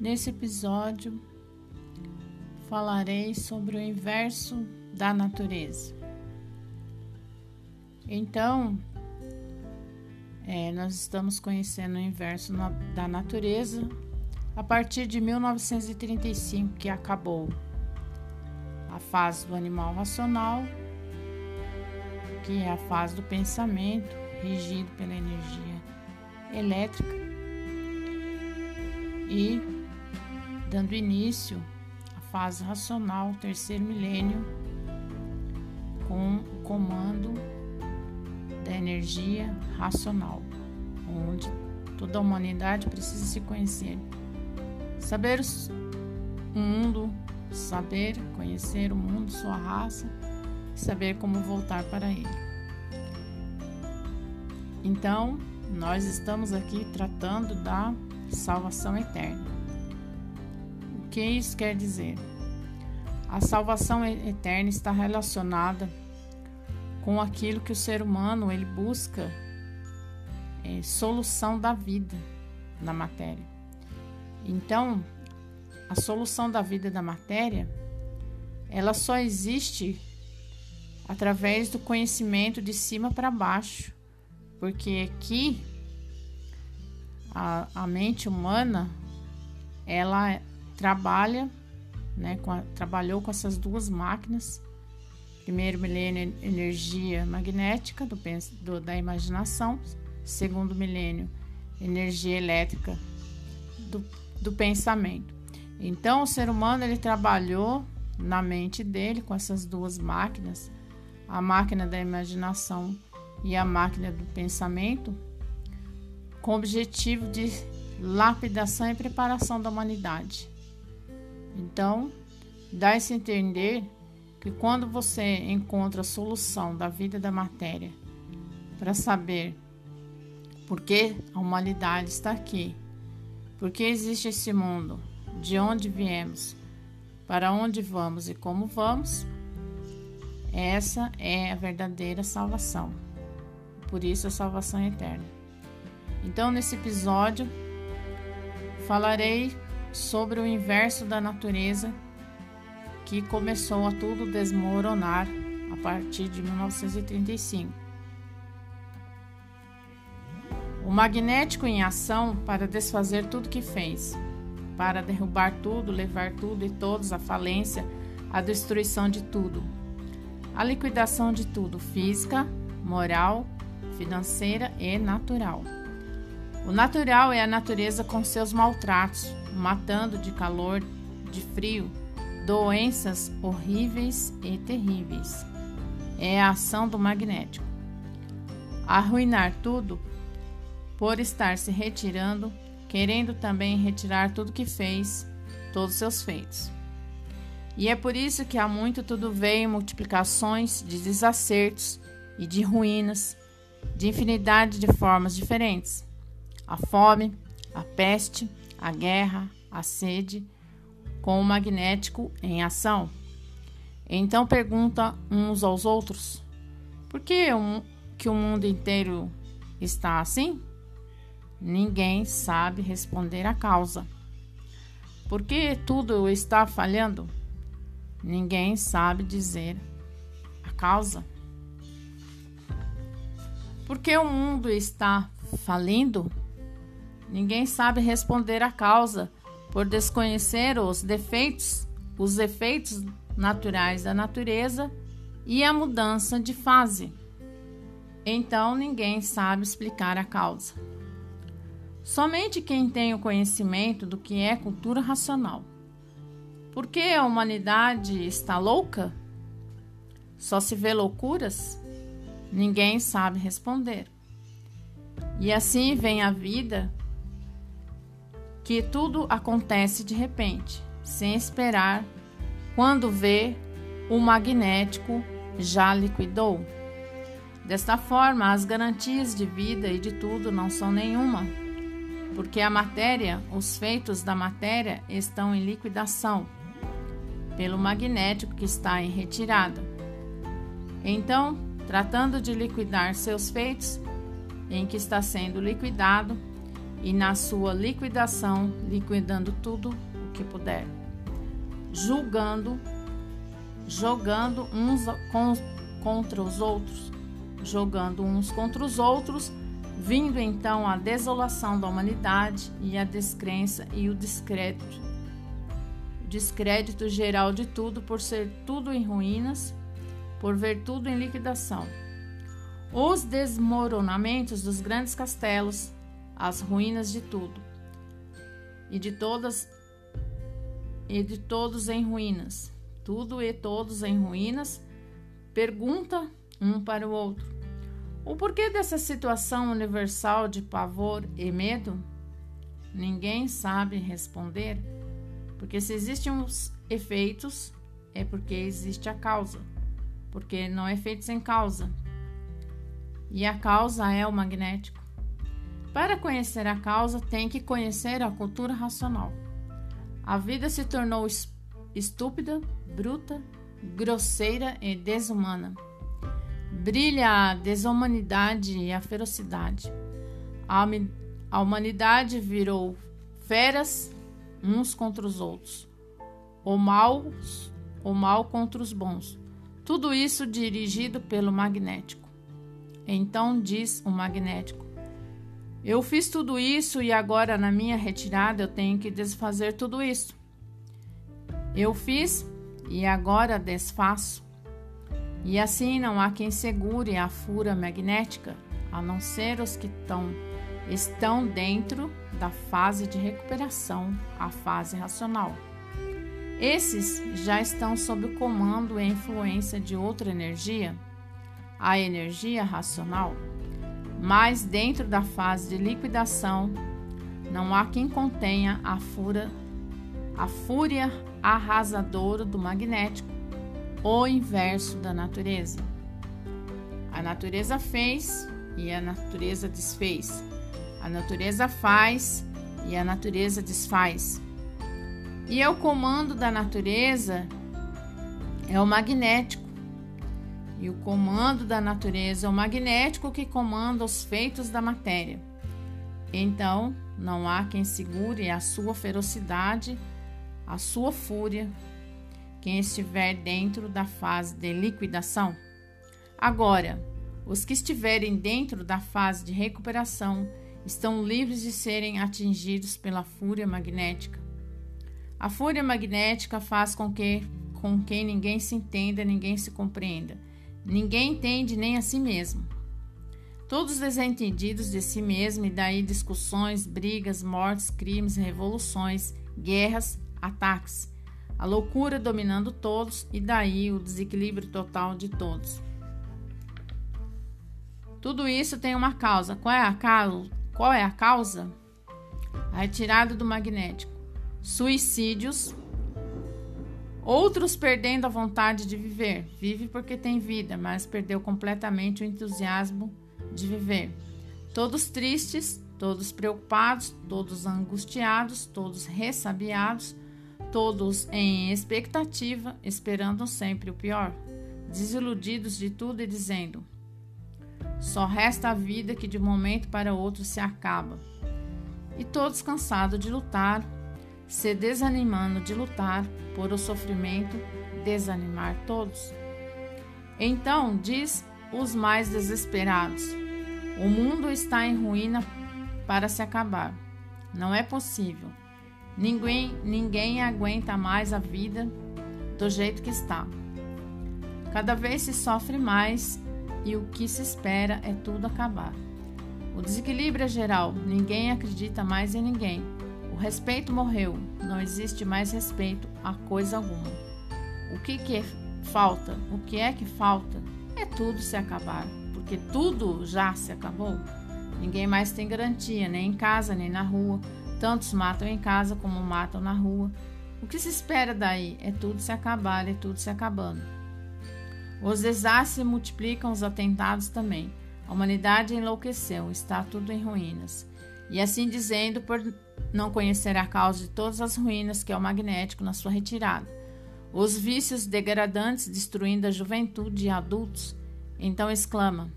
Nesse episódio falarei sobre o inverso da natureza. Então, é, nós estamos conhecendo o inverso da natureza a partir de 1935, que acabou a fase do animal racional, que é a fase do pensamento, regido pela energia elétrica, e dando início à fase racional, terceiro milênio, com o comando da energia racional, onde toda a humanidade precisa se conhecer. Saber o mundo, saber conhecer o mundo, sua raça, saber como voltar para ele. Então, nós estamos aqui tratando da salvação eterna. Que isso quer dizer? A salvação eterna está relacionada com aquilo que o ser humano ele busca é, solução da vida na matéria. Então, a solução da vida da matéria, ela só existe através do conhecimento de cima para baixo, porque aqui a, a mente humana ela trabalha, né, com a, trabalhou com essas duas máquinas Primeiro milênio, energia magnética do, do, da imaginação. Segundo milênio, energia elétrica do, do pensamento. Então, o ser humano ele trabalhou na mente dele com essas duas máquinas, a máquina da imaginação e a máquina do pensamento, com o objetivo de lapidação e preparação da humanidade. Então, dá-se a entender que quando você encontra a solução da vida da matéria para saber por que a humanidade está aqui, por que existe esse mundo, de onde viemos, para onde vamos e como vamos, essa é a verdadeira salvação. Por isso a salvação é eterna. Então, nesse episódio, falarei sobre o inverso da natureza que começou a tudo desmoronar a partir de 1935. O magnético em ação para desfazer tudo que fez, para derrubar tudo, levar tudo e todos à falência, à destruição de tudo, a liquidação de tudo, física, moral, financeira e natural. O natural é a natureza com seus maltratos, matando de calor, de frio, doenças horríveis e terríveis. É a ação do magnético. Arruinar tudo por estar se retirando, querendo também retirar tudo que fez, todos seus feitos. E é por isso que há muito tudo veio multiplicações de desacertos e de ruínas, de infinidade de formas diferentes. A fome, a peste, a guerra, a sede, com o magnético em ação. Então pergunta uns aos outros: por que, um, que o mundo inteiro está assim? Ninguém sabe responder a causa. Por que tudo está falhando? Ninguém sabe dizer a causa. Por que o mundo está falindo? Ninguém sabe responder a causa por desconhecer os defeitos, os efeitos naturais da natureza e a mudança de fase. Então ninguém sabe explicar a causa. Somente quem tem o conhecimento do que é cultura racional. Por que a humanidade está louca? Só se vê loucuras? Ninguém sabe responder. E assim vem a vida que tudo acontece de repente, sem esperar, quando vê, o magnético já liquidou. Desta forma, as garantias de vida e de tudo não são nenhuma, porque a matéria, os feitos da matéria estão em liquidação pelo magnético que está em retirada. Então, tratando de liquidar seus feitos, em que está sendo liquidado, e na sua liquidação, liquidando tudo o que puder, julgando, jogando uns contra os outros, jogando uns contra os outros, vindo então a desolação da humanidade e a descrença e o descrédito. Descrédito geral de tudo por ser tudo em ruínas, por ver tudo em liquidação. Os desmoronamentos dos grandes castelos, as ruínas de tudo, e de todas e de todos em ruínas. Tudo e todos em ruínas. Pergunta um para o outro. O porquê dessa situação universal de pavor e medo? Ninguém sabe responder, porque se existem os efeitos, é porque existe a causa, porque não é efeito sem causa. E a causa é o magnético. Para conhecer a causa, tem que conhecer a cultura racional. A vida se tornou estúpida, bruta, grosseira e desumana. Brilha a desumanidade e a ferocidade. A, humanidade virou feras uns contra os outros, o mal, o mal contra os bons. Tudo isso dirigido pelo magnético. Então diz o magnético: Eu fiz tudo isso e agora na minha retirada eu tenho que desfazer tudo isso. Eu fiz e agora desfaço. E assim não há quem segure a fúria magnética, a não ser os que tão, estão dentro da fase de recuperação, a fase racional. Esses já estão sob o comando e influência de outra energia, a energia racional. Mas dentro da fase de liquidação, não há quem contenha a fúria, a fúria arrasadora do magnético, o inverso da natureza. A natureza fez e a natureza desfez. A natureza faz e a natureza desfaz. E é o comando da natureza é o magnético. E o comando da natureza é o magnético que comanda os feitos da matéria. Então, não há quem segure a sua ferocidade, a sua fúria quem estiver dentro da fase de liquidação. Agora, os que estiverem dentro da fase de recuperação estão livres de serem atingidos pela fúria magnética. A fúria magnética faz com que com quem ninguém se entenda, ninguém se compreenda. Ninguém entende nem a si mesmo. Todos desentendidos de si mesmo e daí discussões, brigas, mortes, crimes, revoluções, guerras, ataques a loucura dominando todos e daí o desequilíbrio total de todos. Tudo isso tem uma causa. Qual é a causa? Qual é a causa? A retirada do magnético. Suicídios. Outros perdendo a vontade de viver. Vive porque tem vida, mas perdeu completamente o entusiasmo de viver. Todos tristes, todos preocupados, todos angustiados, todos ressabiados, todos em expectativa, esperando sempre o pior, desiludidos de tudo e dizendo: só resta a vida que de um momento para outro se acaba. E todos cansados de lutar, se desanimando de lutar por o sofrimento, desanimar todos. Então diz os mais desesperados: o mundo está em ruína para se acabar. Não é possível. Ninguém, ninguém aguenta mais a vida do jeito que está. Cada vez se sofre mais e o que se espera é tudo acabar. O desequilíbrio é geral, ninguém acredita mais em ninguém. Respeito morreu, não existe mais respeito a coisa alguma. O que, que é falta? O que é que falta? É tudo se acabar, porque tudo já se acabou. Ninguém mais tem garantia, nem em casa, nem na rua. Tantos matam em casa como matam na rua. O que se espera daí é tudo se acabar, é tudo se acabando. Os desastres multiplicam, os atentados também. A humanidade enlouqueceu, está tudo em ruínas. E assim dizendo, não conhecer a causa de todas as ruínas que é o magnético na sua retirada. Os vícios degradantes destruindo a juventude e adultos. Então exclama: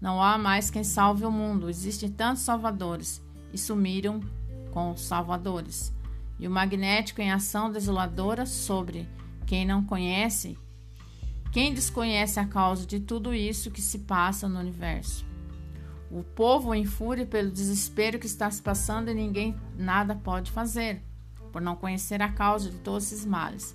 Não há mais quem salve o mundo, existem tantos salvadores e sumiram com os salvadores. E o magnético em ação desoladora sobre quem não conhece, quem desconhece a causa de tudo isso que se passa no universo. O povo em fúria pelo desespero que está se passando e ninguém nada pode fazer, por não conhecer a causa de todos esses males.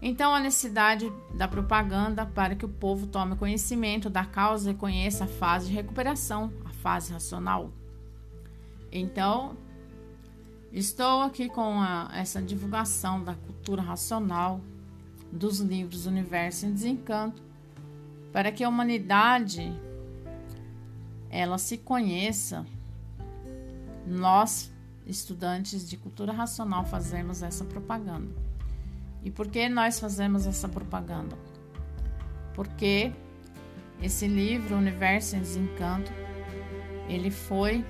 Então, a necessidade da propaganda para que o povo tome conhecimento da causa e conheça a fase de recuperação, a fase racional. Então, estou aqui com a, essa divulgação da cultura racional dos livros Universo em Desencanto, para que a humanidade ela se conheça. Nós, estudantes de cultura racional, fazemos essa propaganda. E por que nós fazemos essa propaganda? Porque esse livro, Universo em Desencanto, ele foi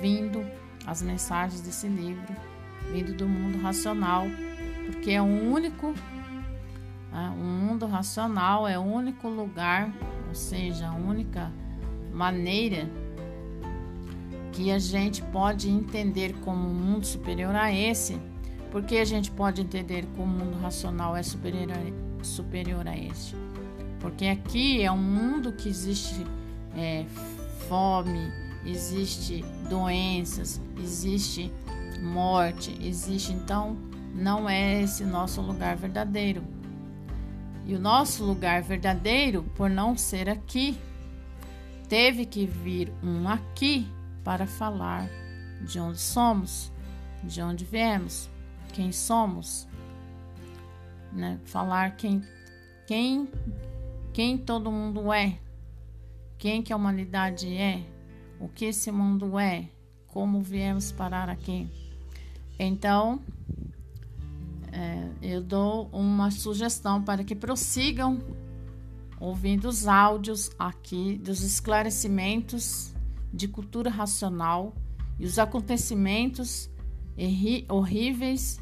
vindo, as mensagens desse livro, vindo do mundo racional, porque é o único ah, o mundo racional é o único lugar, ou seja, a única maneira que a gente pode entender como um mundo superior a esse, porque a gente pode entender como o mundo racional é superior a, superior a este. Porque aqui é um mundo que existe é, fome, existe doenças, existe morte, existe então não é esse nosso lugar verdadeiro. E o nosso lugar verdadeiro, por não ser aqui, teve que vir um aqui para falar de onde somos, de onde viemos, quem somos, né? Falar quem quem quem todo mundo é, quem que a humanidade é, o que esse mundo é, como viemos parar aqui. Então, é, eu dou uma sugestão para que prossigam ouvindo os áudios aqui dos esclarecimentos de cultura racional e os acontecimentos horríveis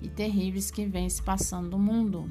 e terríveis que vêm se passando no mundo.